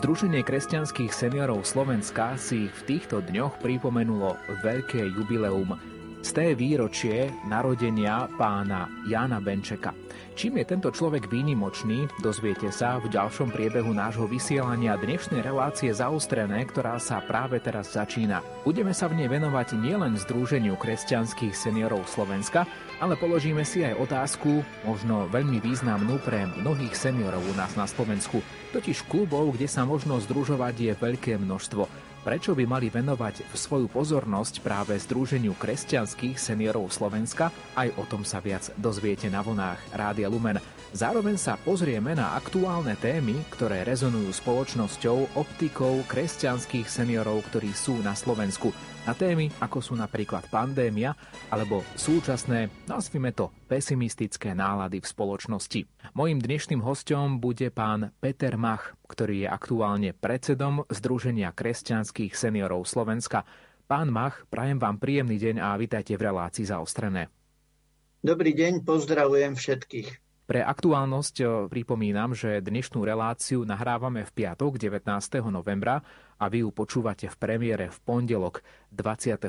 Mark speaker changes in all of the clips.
Speaker 1: Združenie kresťanských seniorov Slovenska si v týchto dňoch pripomenulo veľké jubileum z té výročie narodenia pána Jána Benčeka. Čím je tento človek výnimočný, dozviete sa v ďalšom priebehu nášho vysielania dnešnej relácie zaostrené, ktorá sa práve teraz začína. Budeme sa v nej venovať nielen Združeniu kresťanských seniorov Slovenska, ale položíme si aj otázku, možno veľmi významnú pre mnohých seniorov u nás na Slovensku. Totiž klubov, kde sa možno združovať je veľké množstvo. Prečo by mali venovať svoju pozornosť práve Združeniu kresťanských seniorov Slovenska? Aj o tom sa viac dozviete na vlnách Rádia Lumen. Zároveň sa pozrieme na aktuálne témy, ktoré rezonujú spoločnosťou optikou kresťanských seniorov, ktorí sú na Slovensku na témy, ako sú napríklad pandémia alebo súčasné, nazvime to, pesimistické nálady v spoločnosti. Mojím dnešným hostom bude pán Peter Mach, ktorý je aktuálne predsedom Združenia kresťanských seniorov Slovenska. Pán Mach, prajem vám príjemný deň a vítajte v relácii zaostrené.
Speaker 2: Dobrý deň, pozdravujem všetkých.
Speaker 1: Pre aktuálnosť eh, pripomínam, že dnešnú reláciu nahrávame v piatok 19. novembra a vy ju počúvate v premiére v pondelok 22.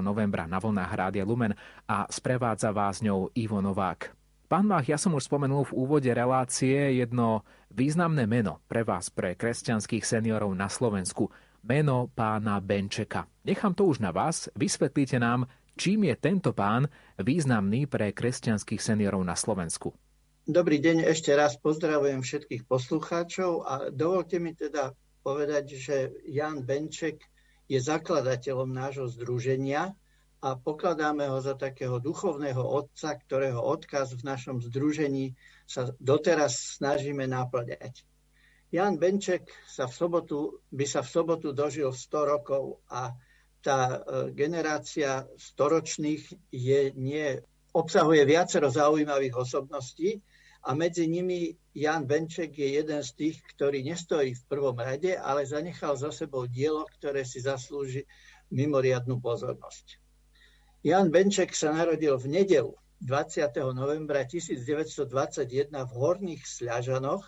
Speaker 1: novembra na vlnách Rádia Lumen a sprevádza vás ňou Ivo Novák. Pán Mach, ja som už spomenul v úvode relácie jedno významné meno pre vás, pre kresťanských seniorov na Slovensku. Meno pána Benčeka. Nechám to už na vás, vysvetlíte nám, čím je tento pán významný pre kresťanských seniorov na Slovensku.
Speaker 2: Dobrý deň, ešte raz pozdravujem všetkých poslucháčov a dovolte mi teda povedať, že Jan Benček je zakladateľom nášho združenia a pokladáme ho za takého duchovného otca, ktorého odkaz v našom združení sa doteraz snažíme naplňať. Jan Benček sa v sobotu, by sa v sobotu dožil 100 rokov a tá e, generácia storočných je nie, obsahuje viacero zaujímavých osobností, a medzi nimi Jan Benček je jeden z tých, ktorý nestojí v prvom rade, ale zanechal za sebou dielo, ktoré si zaslúži mimoriadnú pozornosť. Jan Benček sa narodil v nedelu 20. novembra 1921 v Horných Sľažanoch.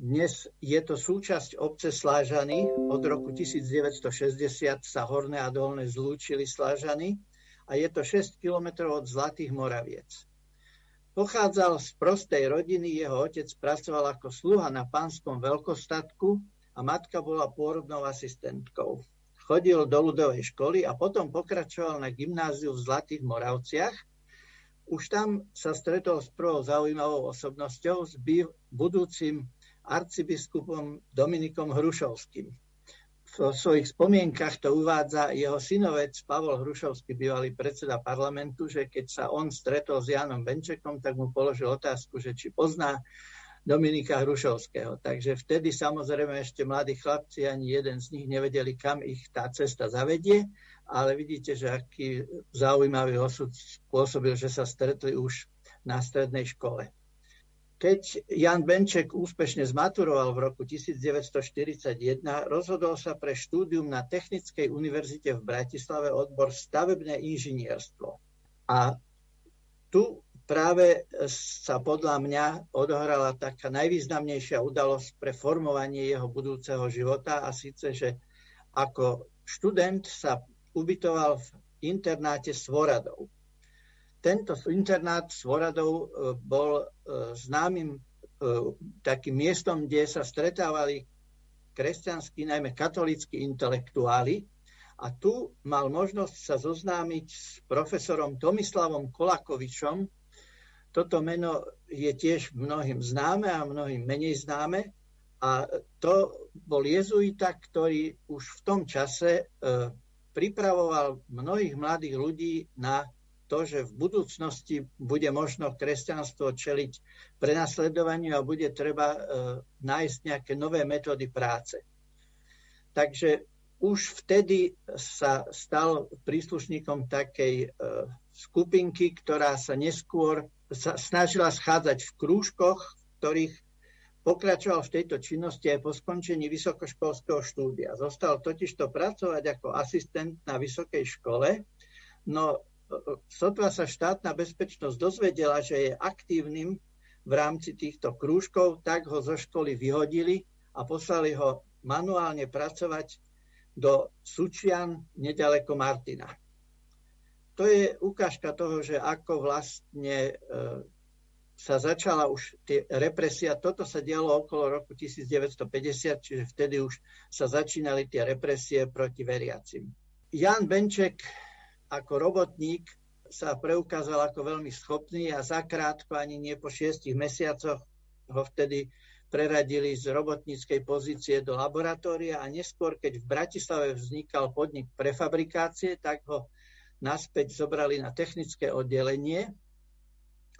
Speaker 2: Dnes je to súčasť obce Slážany. Od roku 1960 sa Horné a Dolné zlúčili Slážany a je to 6 kilometrov od Zlatých Moraviec. Pochádzal z prostej rodiny, jeho otec pracoval ako sluha na pánskom veľkostatku a matka bola pôrodnou asistentkou. Chodil do ľudovej školy a potom pokračoval na gymnáziu v Zlatých Moravciach. Už tam sa stretol s prvou zaujímavou osobnosťou, s budúcim arcibiskupom Dominikom Hrušovským v svojich spomienkach to uvádza jeho synovec Pavol Hrušovský, bývalý predseda parlamentu, že keď sa on stretol s Jánom Benčekom, tak mu položil otázku, že či pozná Dominika Hrušovského. Takže vtedy samozrejme ešte mladí chlapci, ani jeden z nich nevedeli, kam ich tá cesta zavedie, ale vidíte, že aký zaujímavý osud spôsobil, že sa stretli už na strednej škole. Keď Jan Benček úspešne zmaturoval v roku 1941, rozhodol sa pre štúdium na Technickej univerzite v Bratislave odbor stavebné inžinierstvo. A tu práve sa podľa mňa odohrala taká najvýznamnejšia udalosť pre formovanie jeho budúceho života a síce, že ako študent sa ubytoval v internáte Svoradov. Tento internát Svoradov e, bol e, známym e, takým miestom, kde sa stretávali kresťanskí, najmä katolíckí intelektuáli. A tu mal možnosť sa zoznámiť s profesorom Tomislavom Kolakovičom. Toto meno je tiež mnohým známe a mnohým menej známe. A to bol jezuita, ktorý už v tom čase pripravoval mnohých mladých ľudí na to, že v budúcnosti bude možno kresťanstvo čeliť prenasledovaniu a bude treba e, nájsť nejaké nové metódy práce. Takže už vtedy sa stal príslušníkom takej e, skupinky, ktorá sa neskôr sa snažila schádzať v krúžkoch, v ktorých pokračoval v tejto činnosti aj po skončení vysokoškolského štúdia. Zostal totižto pracovať ako asistent na vysokej škole, no sotva sa štátna bezpečnosť dozvedela, že je aktívnym v rámci týchto krúžkov, tak ho zo školy vyhodili a poslali ho manuálne pracovať do Sučian nedaleko Martina. To je ukážka toho, že ako vlastne e, sa začala už tie represia. Toto sa dialo okolo roku 1950, čiže vtedy už sa začínali tie represie proti veriacim. Jan Benček ako robotník sa preukázal ako veľmi schopný a zakrátko, ani nie po šiestich mesiacoch, ho vtedy preradili z robotníckej pozície do laboratória a neskôr, keď v Bratislave vznikal podnik prefabrikácie, tak ho naspäť zobrali na technické oddelenie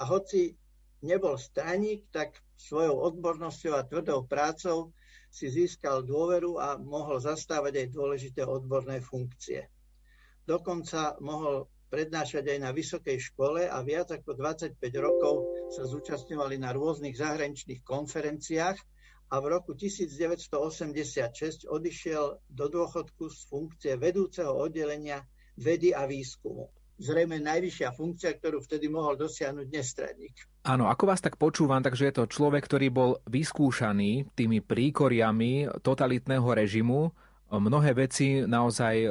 Speaker 2: a hoci nebol straník, tak svojou odbornosťou a tvrdou prácou si získal dôveru a mohol zastávať aj dôležité odborné funkcie. Dokonca mohol prednášať aj na vysokej škole a viac ako 25 rokov sa zúčastňovali na rôznych zahraničných konferenciách a v roku 1986 odišiel do dôchodku z funkcie vedúceho oddelenia vedy a výskumu. Zrejme najvyššia funkcia, ktorú vtedy mohol dosiahnuť nestredník.
Speaker 1: Áno, ako vás tak počúvam, takže je to človek, ktorý bol vyskúšaný tými príkoriami totalitného režimu, mnohé veci naozaj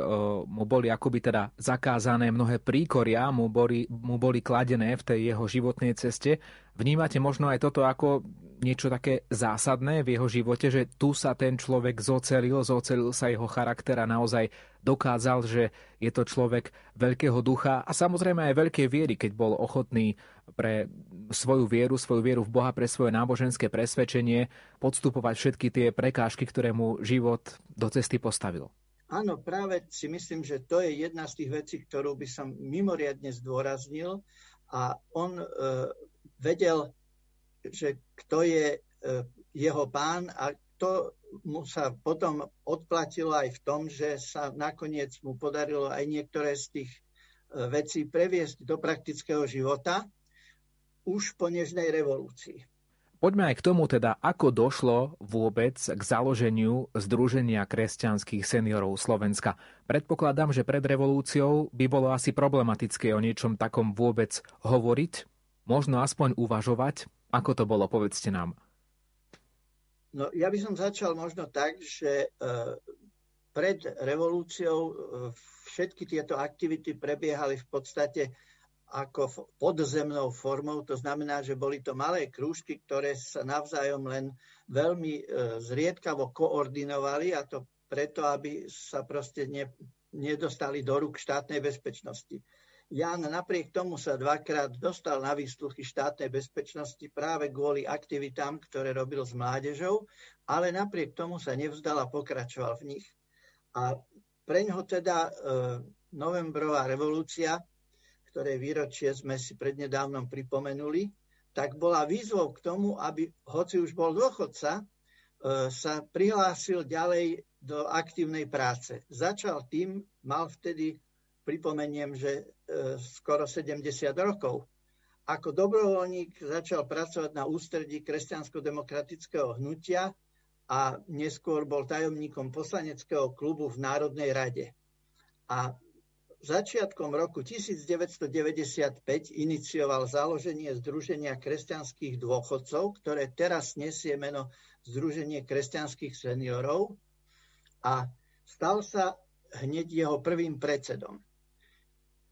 Speaker 1: mu boli akoby teda zakázané, mnohé príkoria mu boli, mu boli kladené v tej jeho životnej ceste. Vnímate možno aj toto ako niečo také zásadné v jeho živote, že tu sa ten človek zocelil, zocelil sa jeho charakter a naozaj dokázal, že je to človek veľkého ducha a samozrejme aj veľkej viery, keď bol ochotný pre svoju vieru, svoju vieru v Boha, pre svoje náboženské presvedčenie podstupovať všetky tie prekážky, ktoré mu život do cesty postavil.
Speaker 2: Áno, práve si myslím, že to je jedna z tých vecí, ktorú by som mimoriadne zdôraznil a on e, vedel, že kto je e, jeho pán a to mu sa potom odplatilo aj v tom, že sa nakoniec mu podarilo aj niektoré z tých e, vecí previesť do praktického života už po Nežnej revolúcii.
Speaker 1: Poďme aj k tomu teda, ako došlo vôbec k založeniu Združenia kresťanských seniorov Slovenska. Predpokladám, že pred revolúciou by bolo asi problematické o niečom takom vôbec hovoriť, možno aspoň uvažovať. Ako to bolo, povedzte nám.
Speaker 2: No, ja by som začal možno tak, že e, pred revolúciou e, všetky tieto aktivity prebiehali v podstate ako podzemnou formou. To znamená, že boli to malé krúžky, ktoré sa navzájom len veľmi e, zriedkavo koordinovali a to preto, aby sa proste ne, nedostali do rúk štátnej bezpečnosti. Jan napriek tomu sa dvakrát dostal na výsluchy štátnej bezpečnosti práve kvôli aktivitám, ktoré robil s mládežou, ale napriek tomu sa nevzdal a pokračoval v nich. A preňho teda e, novembrová revolúcia ktoré výročie sme si prednedávnom pripomenuli, tak bola výzvou k tomu, aby, hoci už bol dôchodca, e, sa prihlásil ďalej do aktívnej práce. Začal tým, mal vtedy, pripomeniem, že e, skoro 70 rokov. Ako dobrovoľník začal pracovať na ústredí kresťansko-demokratického hnutia a neskôr bol tajomníkom poslaneckého klubu v Národnej rade. A Začiatkom roku 1995 inicioval založenie Združenia kresťanských dôchodcov, ktoré teraz nesie meno Združenie kresťanských seniorov a stal sa hneď jeho prvým predsedom.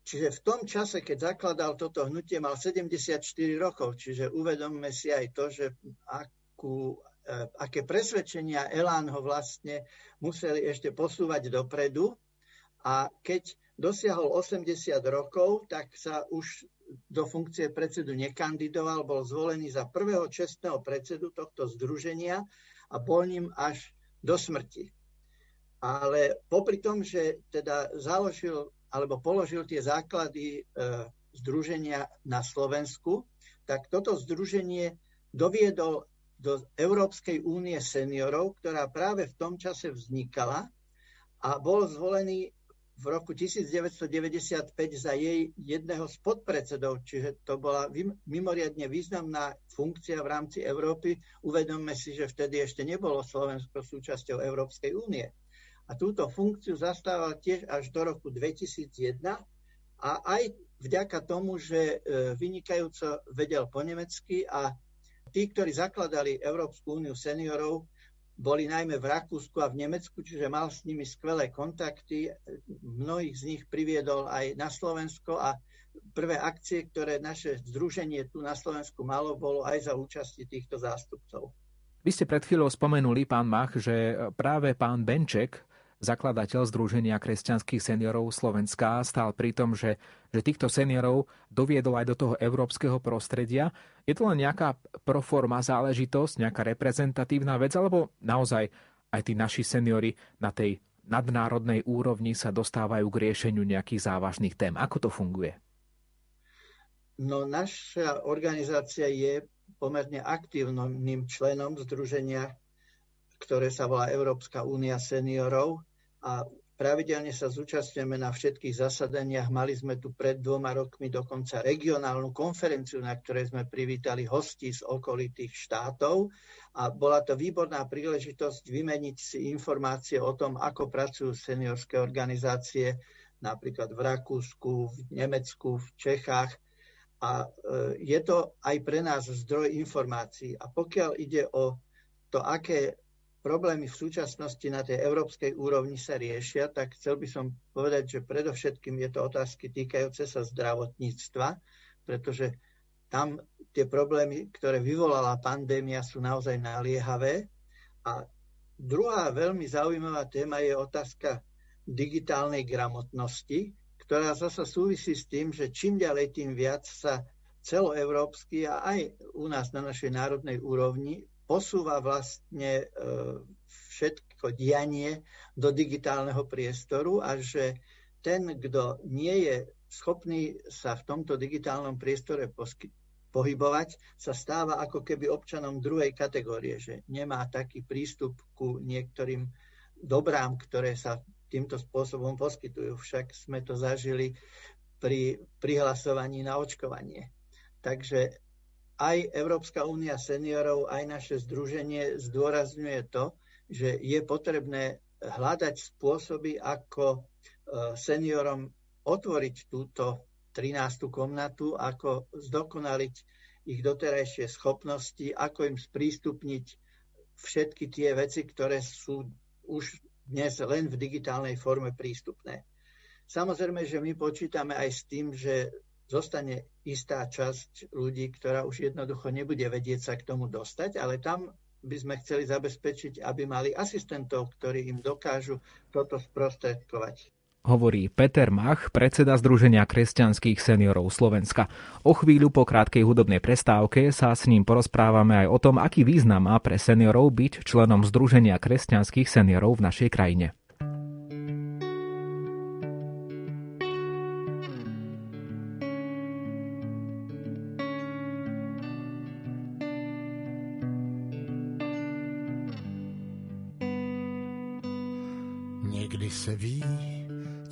Speaker 2: Čiže v tom čase, keď zakladal toto hnutie, mal 74 rokov, čiže uvedomme si aj to, že akú, e, aké presvedčenia Elán ho vlastne museli ešte posúvať dopredu. A keď dosiahol 80 rokov, tak sa už do funkcie predsedu nekandidoval, bol zvolený za prvého čestného predsedu tohto združenia a bol ním až do smrti. Ale popri tom, že teda založil alebo položil tie základy e, združenia na Slovensku, tak toto združenie doviedol do Európskej únie seniorov, ktorá práve v tom čase vznikala a bol zvolený v roku 1995 za jej jedného z podpredsedov, čiže to bola mimoriadne významná funkcia v rámci Európy. Uvedomme si, že vtedy ešte nebolo Slovensko súčasťou Európskej únie. A túto funkciu zastával tiež až do roku 2001 a aj vďaka tomu, že e, vynikajúco vedel po nemecky a tí, ktorí zakladali Európsku úniu seniorov, boli najmä v Rakúsku a v Nemecku, čiže mal s nimi skvelé kontakty. Mnohých z nich priviedol aj na Slovensko a prvé akcie, ktoré naše združenie tu na Slovensku malo, bolo aj za účasti týchto zástupcov.
Speaker 1: Vy ste pred chvíľou spomenuli, pán Mach, že práve pán Benček zakladateľ Združenia kresťanských seniorov Slovenska, stál pri tom, že, že týchto seniorov doviedol aj do toho európskeho prostredia. Je to len nejaká proforma záležitosť, nejaká reprezentatívna vec, alebo naozaj aj tí naši seniory na tej nadnárodnej úrovni sa dostávajú k riešeniu nejakých závažných tém. Ako to funguje?
Speaker 2: No, naša organizácia je pomerne aktívnym členom Združenia, ktoré sa volá Európska únia seniorov a pravidelne sa zúčastňujeme na všetkých zasadaniach. Mali sme tu pred dvoma rokmi dokonca regionálnu konferenciu, na ktorej sme privítali hostí z okolitých štátov a bola to výborná príležitosť vymeniť si informácie o tom, ako pracujú seniorské organizácie napríklad v Rakúsku, v Nemecku, v Čechách. A e, je to aj pre nás zdroj informácií. A pokiaľ ide o to, aké problémy v súčasnosti na tej európskej úrovni sa riešia, tak chcel by som povedať, že predovšetkým je to otázky týkajúce sa zdravotníctva, pretože tam tie problémy, ktoré vyvolala pandémia, sú naozaj naliehavé. A druhá veľmi zaujímavá téma je otázka digitálnej gramotnosti, ktorá zasa súvisí s tým, že čím ďalej, tým viac sa celoeurópsky a aj u nás na našej národnej úrovni posúva vlastne e, všetko dianie do digitálneho priestoru a že ten, kto nie je schopný sa v tomto digitálnom priestore posky- pohybovať, sa stáva ako keby občanom druhej kategórie, že nemá taký prístup ku niektorým dobrám, ktoré sa týmto spôsobom poskytujú. Však sme to zažili pri prihlasovaní na očkovanie. Takže aj Európska únia seniorov, aj naše združenie zdôrazňuje to, že je potrebné hľadať spôsoby, ako e, seniorom otvoriť túto 13. komnatu, ako zdokonaliť ich doterajšie schopnosti, ako im sprístupniť všetky tie veci, ktoré sú už dnes len v digitálnej forme prístupné. Samozrejme, že my počítame aj s tým, že zostane istá časť ľudí, ktorá už jednoducho nebude vedieť sa k tomu dostať, ale tam by sme chceli zabezpečiť, aby mali asistentov, ktorí im dokážu toto sprostredkovať.
Speaker 1: Hovorí Peter Mach, predseda Združenia kresťanských seniorov Slovenska. O chvíľu po krátkej hudobnej prestávke sa s ním porozprávame aj o tom, aký význam má pre seniorov byť členom Združenia kresťanských seniorov v našej krajine.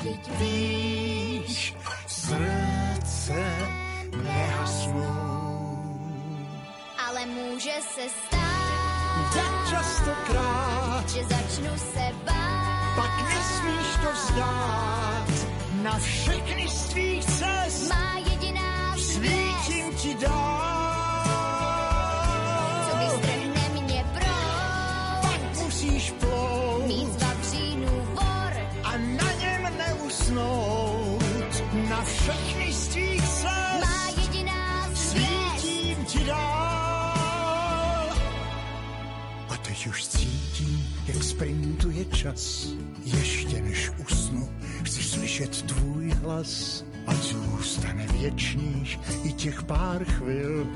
Speaker 3: Vždyť víš, srdce nehasnou.
Speaker 4: Ale může se stát,
Speaker 3: tak častokrát,
Speaker 4: že začnu se bát.
Speaker 3: Pak nesmíš to vzdát, na všechny z tvých cest
Speaker 4: má jediná
Speaker 3: svítím ti dát. Sprintuje čas. Ještě než usnu, chci slyšet tvůj hlas. A zůstane věčných i těch pár chvil,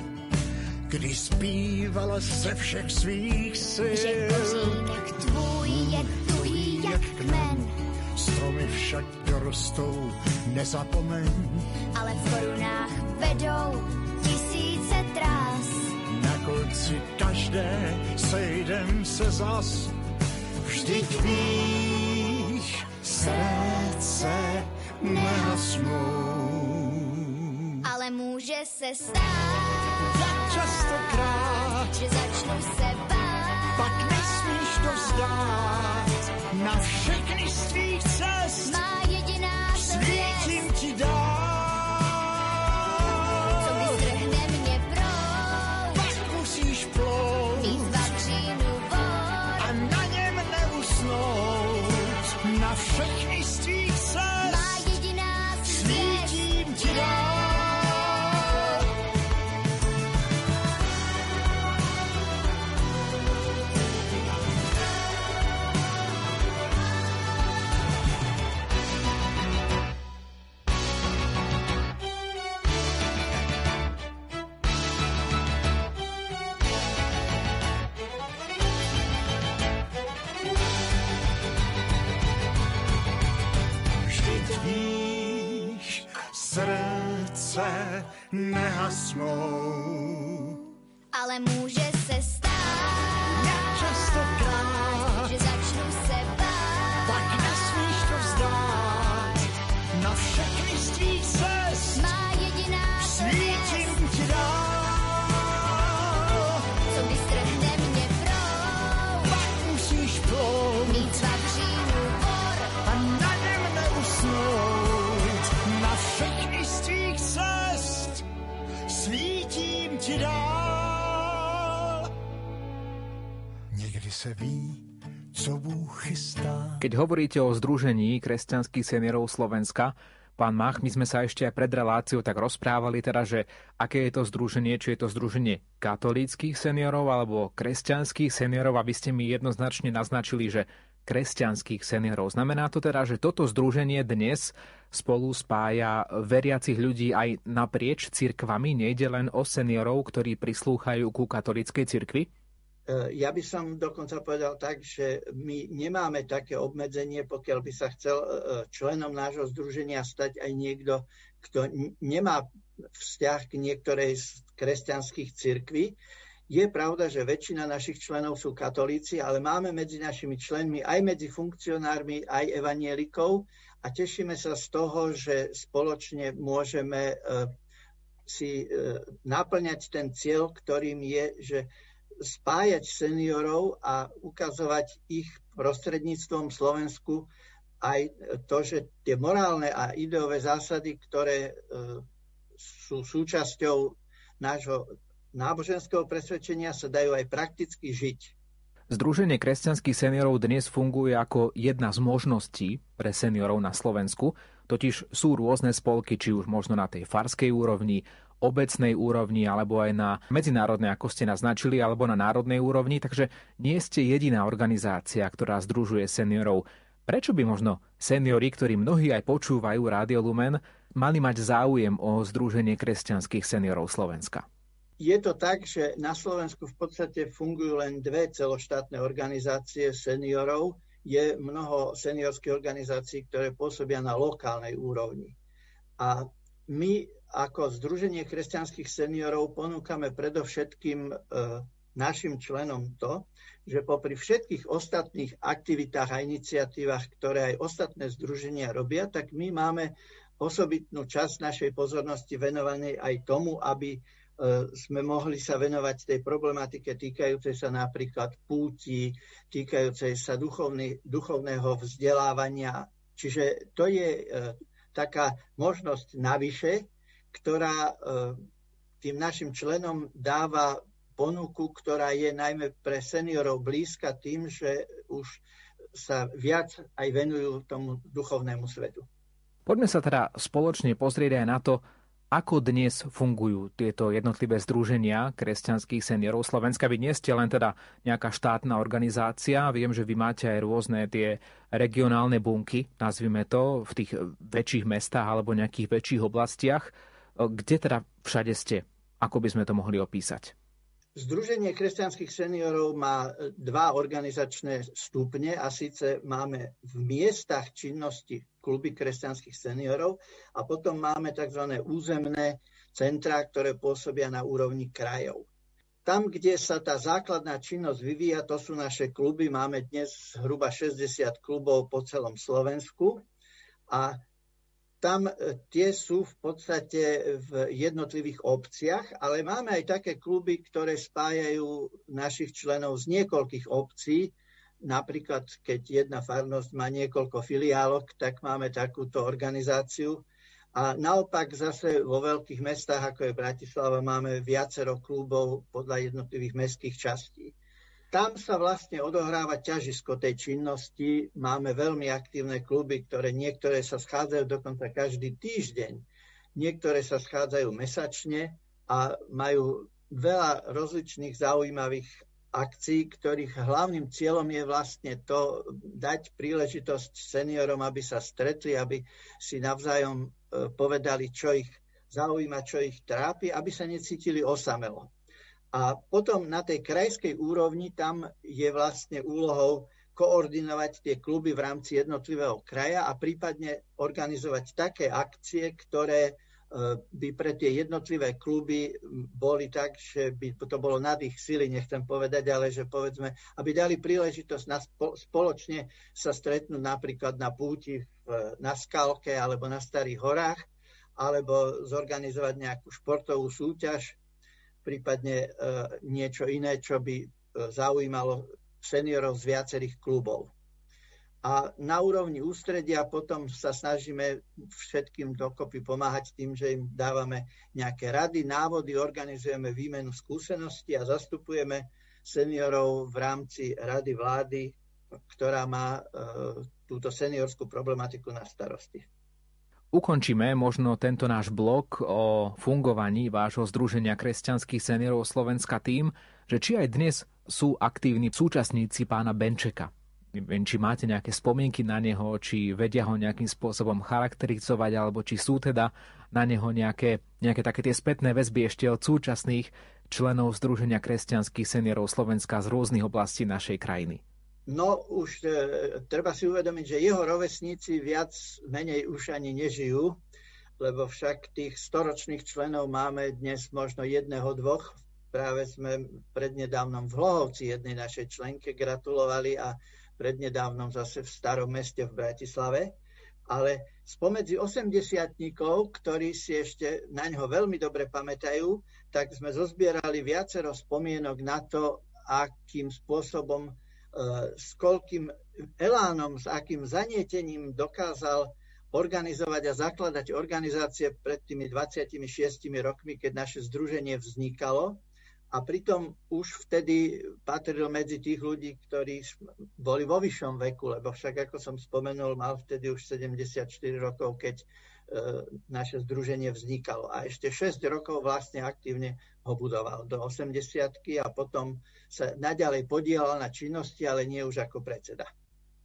Speaker 3: kdy zpívala ze všech svých sil.
Speaker 4: Že kořínek tvůj je tuhý jak kmen.
Speaker 3: Stromy však dorostou, nezapomeň.
Speaker 4: Ale v korunách vedou tisíce trás.
Speaker 3: Na srdci každé sejdem se zas. Vždyť víš, srdce nehasnou.
Speaker 4: Ale může se stát,
Speaker 3: Jak častokrát,
Speaker 4: že začnu se bát.
Speaker 3: pak nesmíš to vzdát. Na všechny z tvých cest
Speaker 4: Má jediná svět,
Speaker 3: svítím ti dál. Srdce nehasnou.
Speaker 4: Ale může se se
Speaker 3: ví, co Bůh chystá.
Speaker 1: Keď hovoríte o Združení kresťanských seniorov Slovenska, pán Mach, my sme sa ešte aj pred reláciou tak rozprávali teda, že aké je to združenie, či je to združenie katolíckých seniorov alebo kresťanských seniorov, aby ste mi jednoznačne naznačili, že kresťanských seniorov. Znamená to teda, že toto združenie dnes spolu spája veriacich ľudí aj naprieč cirkvami, nejde len o seniorov, ktorí prislúchajú ku katolíckej cirkvi?
Speaker 2: E, Ja by som dokonca povedal tak, že my nemáme také obmedzenie, pokiaľ by sa chcel e, členom nášho združenia stať aj niekto, kto nemá vzťah k niektorej z kresťanských cirkví. Je pravda, že väčšina našich členov sú katolíci, ale máme medzi našimi členmi aj medzi funkcionármi, aj evanielikov a tešíme sa z toho, že spoločne môžeme si naplňať ten cieľ, ktorým je, že spájať seniorov a ukazovať ich prostredníctvom Slovensku aj to, že tie morálne a ideové zásady, ktoré e, sú súčasťou nášho náboženského presvedčenia, sa dajú aj prakticky žiť.
Speaker 1: Združenie kresťanských seniorov dnes funguje ako jedna z možností pre seniorov na Slovensku, totiž sú rôzne spolky, či už možno na tej farskej úrovni, obecnej úrovni, alebo aj na medzinárodnej, ako ste naznačili, alebo na národnej úrovni, takže nie ste jediná organizácia, ktorá združuje seniorov. Prečo by možno seniori, ktorí mnohí aj počúvajú Rádio Lumen, mali mať záujem o Združenie kresťanských seniorov Slovenska?
Speaker 2: Je to tak, že na Slovensku v podstate fungujú len dve celoštátne organizácie seniorov. Je mnoho seniorských organizácií, ktoré pôsobia na lokálnej úrovni. A my ako Združenie kresťanských seniorov ponúkame predovšetkým e, našim členom to, že popri všetkých ostatných aktivitách a iniciatívach, ktoré aj ostatné združenia robia, tak my máme osobitnú časť našej pozornosti venovanej aj tomu, aby sme mohli sa venovať tej problematike týkajúcej sa napríklad púti, týkajúcej sa duchovný, duchovného vzdelávania. Čiže to je e, taká možnosť navyše, ktorá e, tým našim členom dáva ponuku, ktorá je najmä pre seniorov blízka tým, že už sa viac aj venujú tomu duchovnému svetu.
Speaker 1: Poďme sa teda spoločne pozrieť aj na to, ako dnes fungujú tieto jednotlivé združenia kresťanských seniorov Slovenska? Vy nie ste len teda nejaká štátna organizácia, viem, že vy máte aj rôzne tie regionálne bunky, nazvime to, v tých väčších mestách alebo nejakých väčších oblastiach. Kde teda všade ste? Ako by sme to mohli opísať?
Speaker 2: Združenie kresťanských seniorov má dva organizačné stupne a síce máme v miestach činnosti kluby kresťanských seniorov a potom máme tzv. územné centrá, ktoré pôsobia na úrovni krajov. tam, kde sa tá základná činnosť vyvíja, to sú naše kluby. Máme dnes zhruba 60 klubov po celom Slovensku a tam e, tie sú v podstate v jednotlivých obciach, ale máme aj také kluby, ktoré spájajú našich členov z niekoľkých obcí. Napríklad, keď jedna farnosť má niekoľko filiálok, tak máme takúto organizáciu. A naopak zase vo veľkých mestách, ako je Bratislava, máme viacero klubov podľa jednotlivých mestských častí tam sa vlastne odohráva ťažisko tej činnosti. Máme veľmi aktívne kluby, ktoré niektoré sa schádzajú dokonca každý týždeň, niektoré sa schádzajú mesačne a majú veľa rozličných zaujímavých akcií, ktorých hlavným cieľom je vlastne to dať príležitosť seniorom, aby sa stretli, aby si navzájom e, povedali, čo ich zaujíma, čo ich trápi, aby sa necítili osamelo. A potom na tej krajskej úrovni tam je vlastne úlohou koordinovať tie kluby v rámci jednotlivého kraja a prípadne organizovať také akcie, ktoré e, by pre tie jednotlivé kluby boli tak, že by to bolo nad ich sily, nechcem povedať, ale že povedzme, aby dali príležitosť na spoločne sa stretnúť napríklad na púti na Skalke alebo na Starých horách, alebo zorganizovať nejakú športovú súťaž, prípadne e, niečo iné, čo by e, zaujímalo seniorov z viacerých klubov. A na úrovni ústredia potom sa snažíme všetkým dokopy pomáhať tým, že im dávame nejaké rady, návody, organizujeme výmenu skúseností a zastupujeme seniorov v rámci rady vlády, ktorá má e, túto seniorskú problematiku na starosti.
Speaker 1: Ukončíme možno tento náš blok o fungovaní vášho Združenia kresťanských seniorov Slovenska tým, že či aj dnes sú aktívni súčasníci pána Benčeka. Neviem, či máte nejaké spomienky na neho, či vedia ho nejakým spôsobom charakterizovať, alebo či sú teda na neho nejaké, nejaké také tie spätné väzby ešte od súčasných členov Združenia kresťanských seniorov Slovenska z rôznych oblastí našej krajiny.
Speaker 2: No už e, treba si uvedomiť, že jeho rovesníci viac menej už ani nežijú, lebo však tých storočných členov máme dnes možno jedného, dvoch. Práve sme prednedávnom v Hlohovci jednej našej členke gratulovali a prednedávnom zase v starom meste v Bratislave. Ale spomedzi 80 ktorí si ešte na ňo veľmi dobre pamätajú, tak sme zozbierali viacero spomienok na to, akým spôsobom s koľkým elánom, s akým zanietením dokázal organizovať a zakladať organizácie pred tými 26 rokmi, keď naše združenie vznikalo. A pritom už vtedy patril medzi tých ľudí, ktorí boli vo vyššom veku, lebo však, ako som spomenul, mal vtedy už 74 rokov, keď naše združenie vznikalo. A ešte 6 rokov vlastne aktívne ho budoval do 80 a potom sa naďalej podielal na činnosti, ale nie už ako predseda.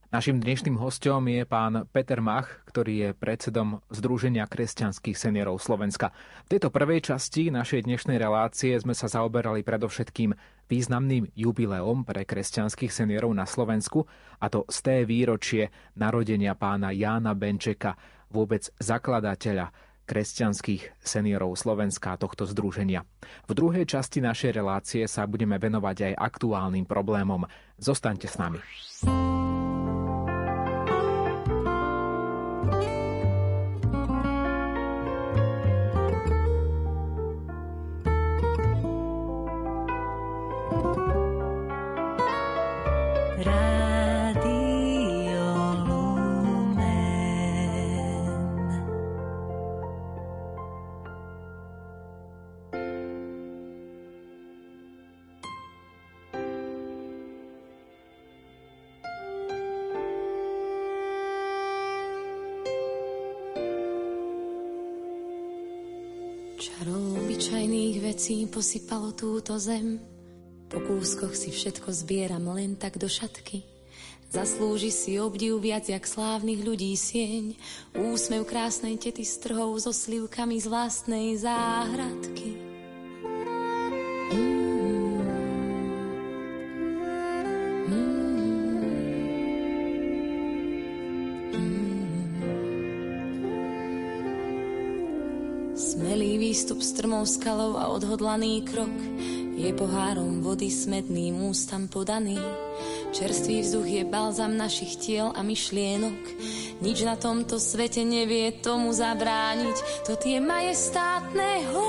Speaker 1: Našim dnešným hostom je pán Peter Mach, ktorý je predsedom Združenia kresťanských seniorov Slovenska. V tejto prvej časti našej dnešnej relácie sme sa zaoberali predovšetkým významným jubileom pre kresťanských seniorov na Slovensku, a to z té výročie narodenia pána Jána Benčeka, vôbec zakladateľa kresťanských seniorov Slovenska tohto združenia. V druhej časti našej relácie sa budeme venovať aj aktuálnym problémom. Zostaňte s nami.
Speaker 5: Vecí posypalo túto zem. Po kúskoch si všetko zbieram len tak do šatky. Zaslúži si obdiv viac jak slávnych ľudí sieň. Úsmev krásnej tety s trhou so slivkami z vlastnej záhradky. Strmou skalou a odhodlaný krok. je pohárom vody smedným ústam podaný. Čerstvý vzduch je balzam našich tiel a myšlienok. Nič na tomto svete nevie tomu zabrániť. To tie majestátne hory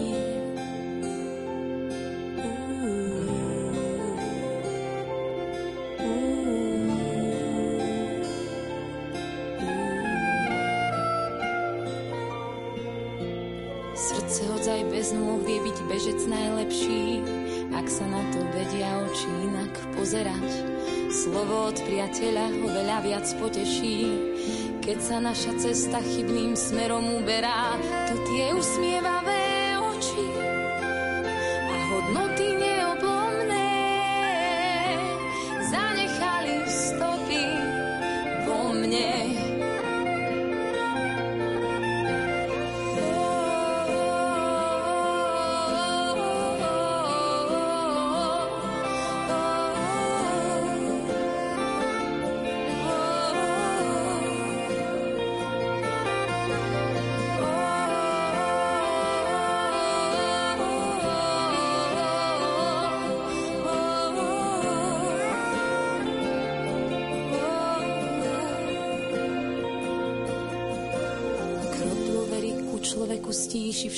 Speaker 5: Srdce hodzaj bez nôh vie byť bežec najlepší, ak sa na to vedia oči inak pozerať. Slovo od priateľa ho veľa viac poteší, keď sa naša cesta chybným smerom uberá, to tie usmievavé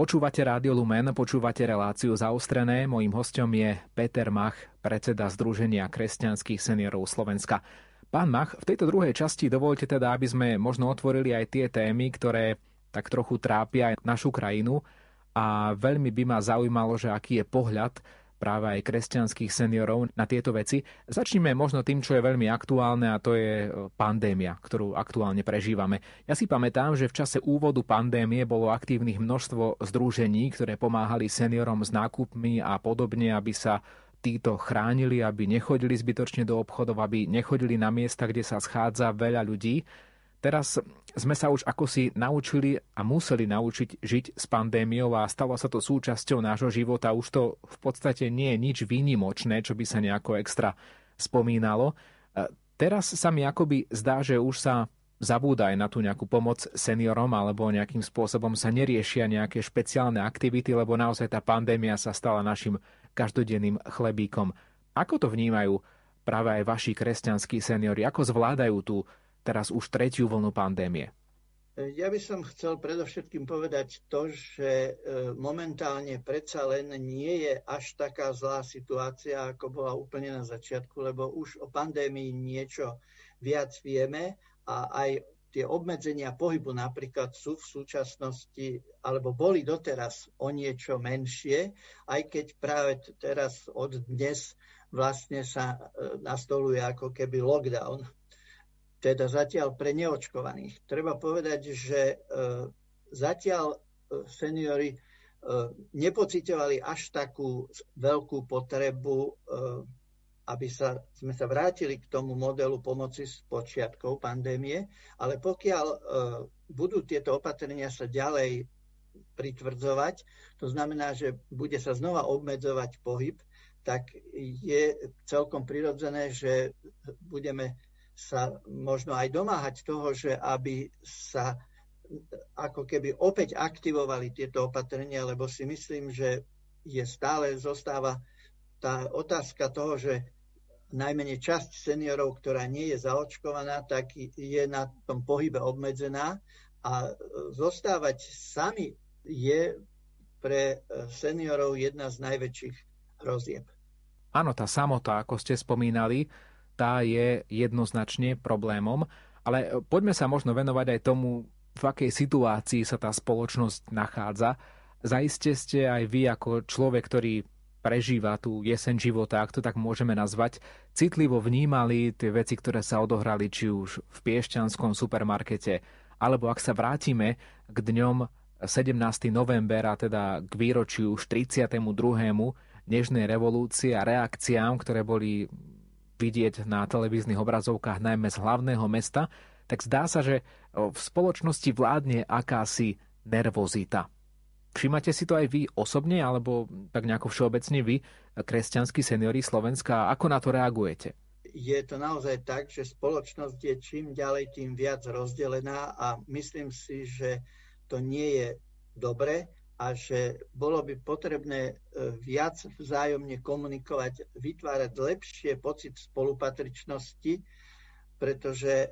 Speaker 1: Počúvate Rádio Lumen, počúvate reláciu zaostrené. Mojím hostom je Peter Mach, predseda Združenia kresťanských seniorov Slovenska. Pán Mach, v tejto druhej časti dovolte teda, aby sme možno otvorili aj tie témy, ktoré tak trochu trápia aj našu krajinu a veľmi by ma zaujímalo, že aký je pohľad práve aj kresťanských seniorov na tieto veci. Začnime možno tým, čo je veľmi aktuálne a to je e, pandémia, ktorú aktuálne prežívame. Ja si pamätám, že v čase úvodu pandémie bolo aktívnych množstvo združení, ktoré pomáhali seniorom s nákupmi a podobne, aby sa títo chránili, aby nechodili zbytočne do obchodov, aby nechodili na miesta, kde sa schádza veľa ľudí. Teraz sme sa už ako si naučili a museli naučiť žiť s pandémiou a stalo sa to súčasťou nášho života. Už to v podstate nie je nič výnimočné, čo by sa nejako extra spomínalo. Teraz sa mi akoby zdá, že už sa zabúda aj na tú nejakú pomoc seniorom alebo nejakým spôsobom sa neriešia nejaké špeciálne aktivity, lebo naozaj tá pandémia sa stala našim každodenným chlebíkom. Ako to vnímajú práve aj vaši kresťanskí seniori? Ako zvládajú tú teraz už tretiu vlnu pandémie?
Speaker 2: Ja by som chcel predovšetkým povedať to, že e, momentálne predsa len nie je až taká zlá situácia, ako bola úplne na začiatku, lebo už o pandémii niečo viac vieme a aj tie obmedzenia pohybu napríklad sú v súčasnosti, alebo boli doteraz o niečo menšie, aj keď práve teraz od dnes vlastne sa e, nastoluje ako keby lockdown teda zatiaľ pre neočkovaných. Treba povedať, že e, zatiaľ e, seniory e, nepocitovali až takú veľkú potrebu, aby sa, sme sa vrátili k tomu modelu pomoci s počiatkou pandémie, ale pokiaľ budú tieto opatrenia sa ďalej pritvrdzovať, to znamená, že bude sa znova obmedzovať pohyb, tak je celkom prirodzené, že budeme sa možno aj domáhať toho, že aby sa ako keby opäť aktivovali tieto opatrenia, lebo si myslím, že je stále zostáva tá otázka toho, že najmenej časť seniorov, ktorá nie je zaočkovaná, tak je na tom pohybe obmedzená a zostávať sami je pre seniorov jedna z najväčších hrozieb.
Speaker 1: Áno, tá samota, ako ste spomínali, tá je jednoznačne problémom, ale poďme sa možno venovať aj tomu, v akej situácii sa tá spoločnosť nachádza. Zaiste ste aj vy ako človek, ktorý prežíva tú jeseň života, ak to tak môžeme nazvať, citlivo vnímali tie veci, ktoré sa odohrali či už v Piešťanskom supermarkete, alebo ak sa vrátime k dňom 17. november teda k výročiu už 32. Nežnej revolúcie a reakciám, ktoré boli vidieť na televíznych obrazovkách najmä z hlavného mesta, tak zdá sa, že v spoločnosti vládne akási nervozita. Všímate si to aj vy osobne, alebo tak nejako všeobecne vy, kresťanskí seniori Slovenska, ako na to reagujete?
Speaker 2: Je to naozaj tak, že spoločnosť je čím ďalej, tým viac rozdelená a myslím si, že to nie je dobre a že bolo by potrebné e, viac vzájomne komunikovať, vytvárať lepšie pocit spolupatričnosti, pretože e,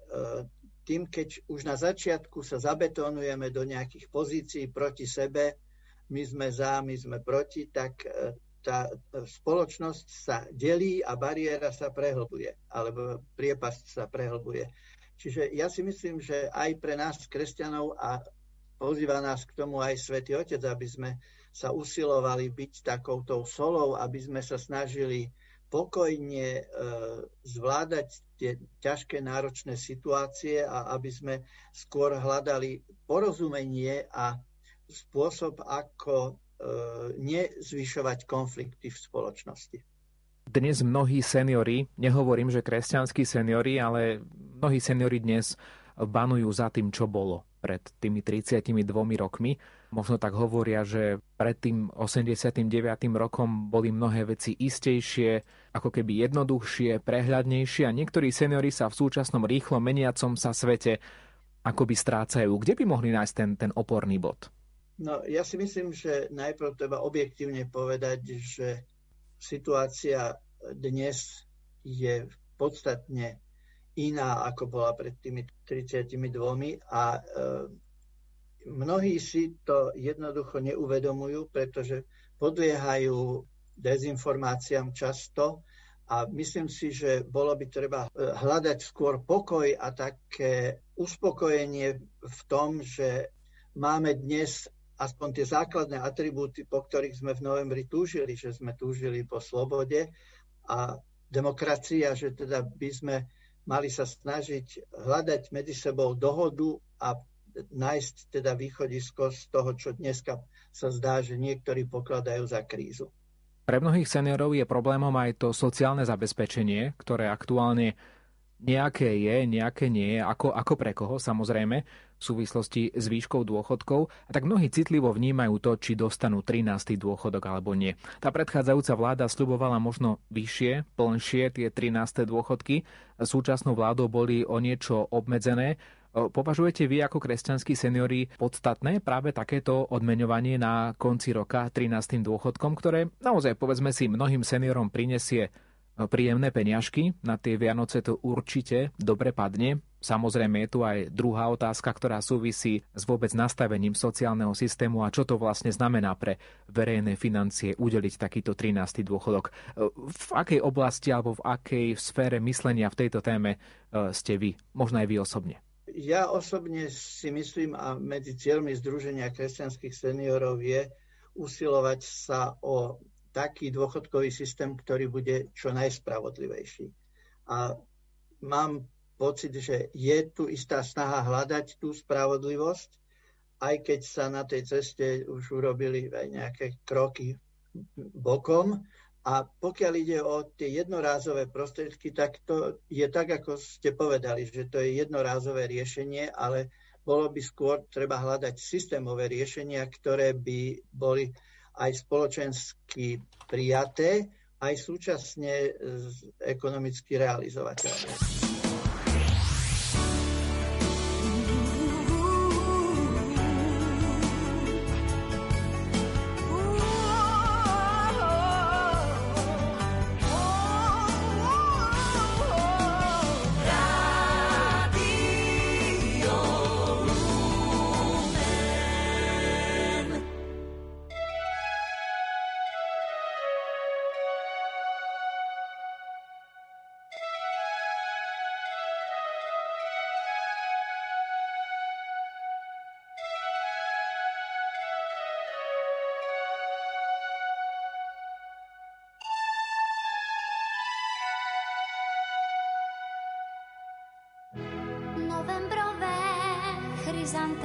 Speaker 2: tým, keď už na začiatku sa zabetonujeme do nejakých pozícií proti sebe, my sme za, my sme proti, tak e, tá spoločnosť sa delí a bariéra sa prehlbuje, alebo priepasť sa prehlbuje. Čiže ja si myslím, že aj pre nás, kresťanov, a pozýva nás k tomu aj Svätý Otec, aby sme sa usilovali byť takouto solou, aby sme sa snažili pokojne e, zvládať tie ťažké, náročné situácie a aby sme skôr hľadali porozumenie a spôsob, ako e, nezvyšovať konflikty v spoločnosti.
Speaker 1: Dnes mnohí seniory, nehovorím, že kresťanskí seniory, ale mnohí seniory dnes banujú za tým, čo bolo pred tými 32 rokmi. Možno tak hovoria, že pred tým 89. rokom boli mnohé veci istejšie, ako keby jednoduchšie, prehľadnejšie a niektorí seniory sa v súčasnom rýchlo meniacom sa svete akoby strácajú. Kde by mohli nájsť ten, ten oporný bod?
Speaker 2: No, ja si myslím, že najprv treba objektívne povedať, že situácia dnes je podstatne iná, ako bola pred tými 32 a e, mnohí si to jednoducho neuvedomujú, pretože podliehajú dezinformáciám často a myslím si, že bolo by treba e, hľadať skôr pokoj a také uspokojenie v tom, že máme dnes aspoň tie základné atribúty, po ktorých sme v novembri túžili, že sme túžili po slobode a demokracia, že teda by sme mali sa snažiť hľadať medzi sebou dohodu a nájsť teda východisko z toho, čo dneska sa zdá, že niektorí pokladajú za krízu.
Speaker 1: Pre mnohých seniorov je problémom aj to sociálne zabezpečenie, ktoré aktuálne nejaké je, nejaké nie je, ako, ako pre koho samozrejme, v súvislosti s výškou dôchodkov, a tak mnohí citlivo vnímajú to, či dostanú 13. dôchodok alebo nie. Tá predchádzajúca vláda slubovala možno vyššie, plnšie tie 13. dôchodky, súčasnou vládou boli o niečo obmedzené. Považujete vy ako kresťanskí seniori podstatné práve takéto odmeňovanie na konci roka 13. dôchodkom, ktoré naozaj povedzme si mnohým seniorom prinesie príjemné peňažky. Na tie Vianoce to určite dobre padne. Samozrejme je tu aj druhá otázka, ktorá súvisí s vôbec nastavením sociálneho systému a čo to vlastne znamená pre verejné financie udeliť takýto 13. dôchodok. V akej oblasti alebo v akej sfére myslenia v tejto téme e, ste vy? Možno aj vy osobne.
Speaker 2: Ja osobne si myslím a medzi cieľmi Združenia kresťanských seniorov je usilovať sa o taký dôchodkový systém, ktorý bude čo najspravodlivejší. A mám pocit, že je tu istá snaha hľadať tú spravodlivosť, aj keď sa na tej ceste už urobili aj nejaké kroky bokom. A pokiaľ ide o tie jednorázové prostriedky, tak to je tak, ako ste povedali, že to je jednorázové riešenie, ale bolo by skôr treba hľadať systémové riešenia, ktoré by boli aj spoločensky prijaté, aj súčasne ekonomicky realizovateľné.
Speaker 4: Pán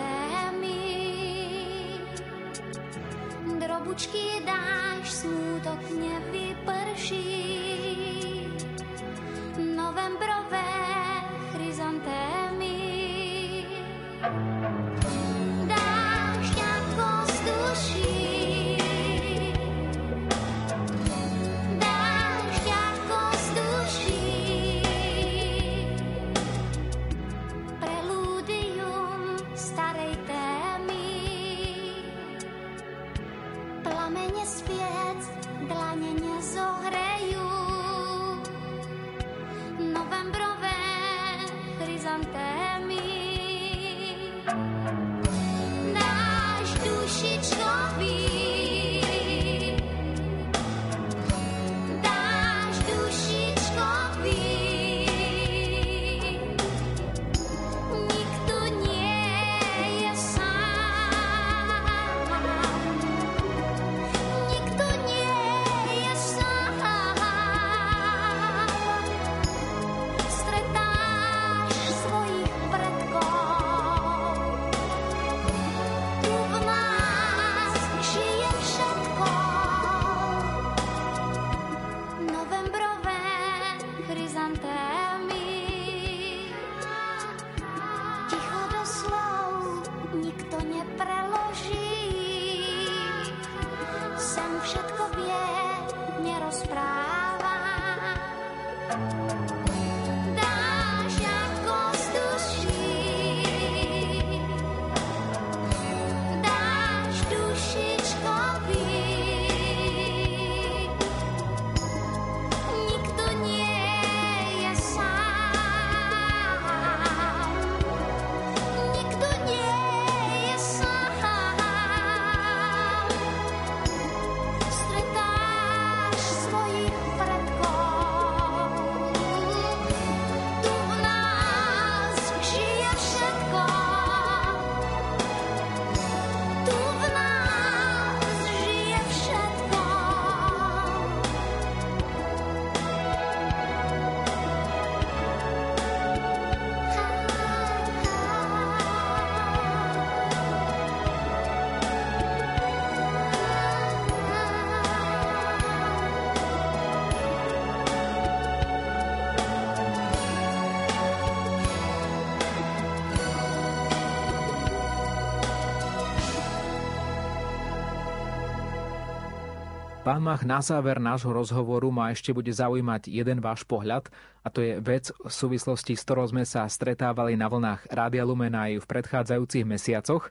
Speaker 4: Mach, na záver nášho rozhovoru ma ešte bude zaujímať jeden váš pohľad a to je vec v súvislosti, s ktorou sme sa stretávali na vlnách Rádia Lumen aj v predchádzajúcich mesiacoch.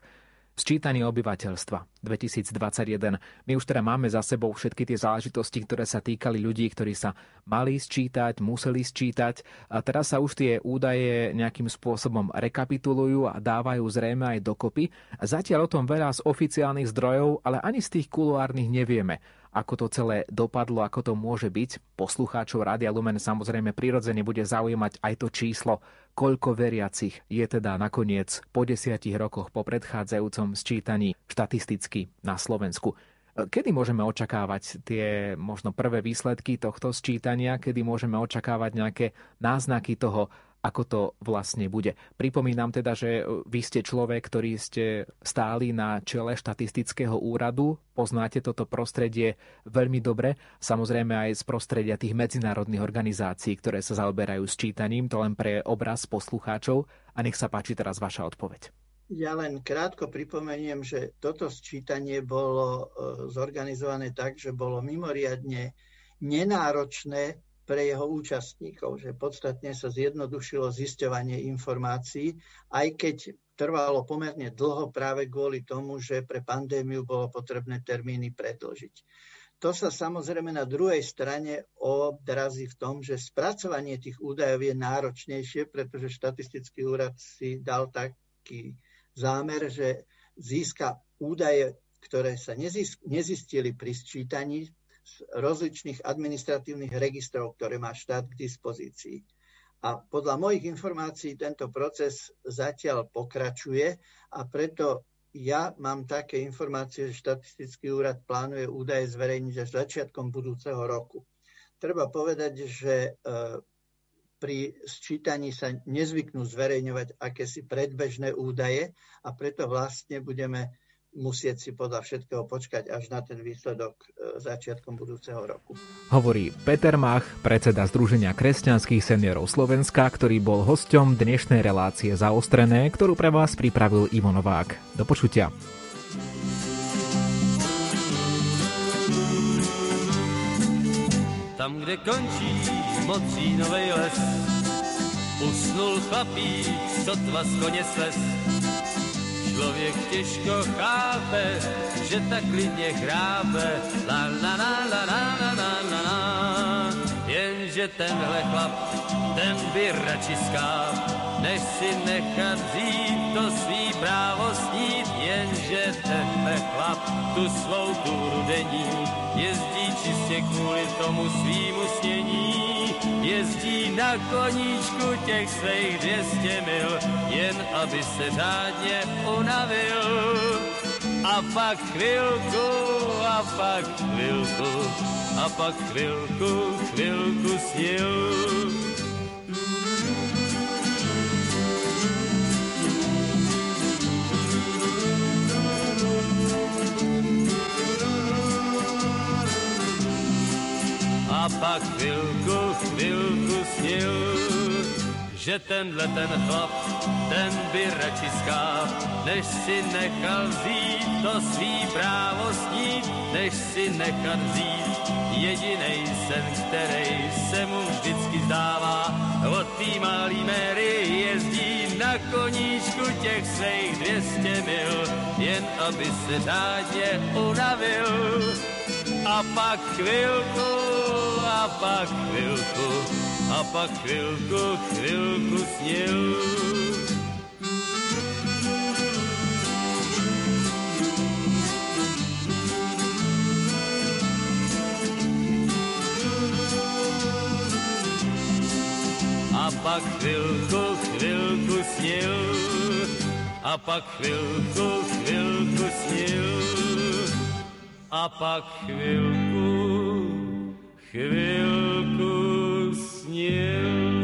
Speaker 4: Sčítanie obyvateľstva 2021. My už teda máme za sebou všetky tie záležitosti, ktoré sa týkali ľudí, ktorí sa mali sčítať, museli sčítať. A teraz sa už tie údaje nejakým spôsobom rekapitulujú a dávajú zrejme aj dokopy. Zatiaľ o tom veľa z oficiálnych zdrojov, ale ani z tých kuluárnych nevieme ako to celé dopadlo, ako to môže byť. Poslucháčov Rádia Lumen samozrejme prirodzene bude zaujímať aj to číslo, koľko veriacich je teda nakoniec po desiatich rokoch po predchádzajúcom sčítaní štatisticky na Slovensku. Kedy môžeme očakávať tie možno prvé výsledky tohto sčítania, kedy môžeme očakávať nejaké náznaky toho, ako to vlastne bude. Pripomínam teda, že vy ste človek, ktorý ste stáli na čele štatistického úradu, poznáte toto prostredie veľmi dobre, samozrejme aj z prostredia tých medzinárodných organizácií, ktoré sa zaoberajú sčítaním, to len pre obraz poslucháčov. A nech sa páči teraz vaša odpoveď.
Speaker 2: Ja len krátko pripomeniem, že toto sčítanie bolo e, zorganizované tak, že bolo mimoriadne nenáročné pre jeho účastníkov, že podstatne sa zjednodušilo zisťovanie informácií, aj keď trvalo pomerne dlho práve kvôli tomu, že pre pandémiu bolo potrebné termíny predložiť. To sa samozrejme na druhej strane odrazí v tom, že spracovanie tých údajov je náročnejšie, pretože štatistický úrad si dal taký zámer, že získa údaje, ktoré sa nezistili pri sčítaní z rozličných administratívnych registrov, ktoré má štát k dispozícii. A podľa mojich informácií tento proces zatiaľ pokračuje a preto ja mám také informácie, že štatistický úrad plánuje údaje zverejniť až začiatkom budúceho roku. Treba povedať, že e, pri sčítaní sa nezvyknú zverejňovať akési predbežné údaje a preto vlastne budeme musieť si podľa všetkého počkať až na ten výsledok e, začiatkom budúceho roku.
Speaker 6: Hovorí Peter Mach, predseda Združenia kresťanských seniorov Slovenska, ktorý bol hosťom dnešnej relácie Zaostrené, ktorú pre vás pripravil Ivo Novák. Do počutia. Tam, kde končí modřínovej les, usnul chlapík, sotva z koně slez Člověk těžko chápe, že tak klidně chrápe. La la la la la la la la la. Jenže tenhle chlap, ten by radši skáp, než si nechat vzít to svý právo snít. Jenže tenhle chlap tu svou túru denní jezdí čistě kvůli tomu svýmu snění jezdí na koníčku těch svých 200 mil, jen aby se řádně unavil. A pak chvilku, a pak chvilku, a pak chvilku, chvilku snil. A pak chvilku, chvilku snil, že tenhle ten chlap, ten by radši skáp, než si nechal vzít to svý právo snít, než si nechat vzít jedinej sen, který se mu vždycky zdává. Od tý malý Mary jezdí na koníčku těch svých 200 mil, jen aby se řádně unavil a pak chvilku, a pak chvilku, a pak chvilku, chvilku snil. A pak chvilku, chvilku snil, a pak chvilku, chvilku snil a pak chvilku, chvilku snil.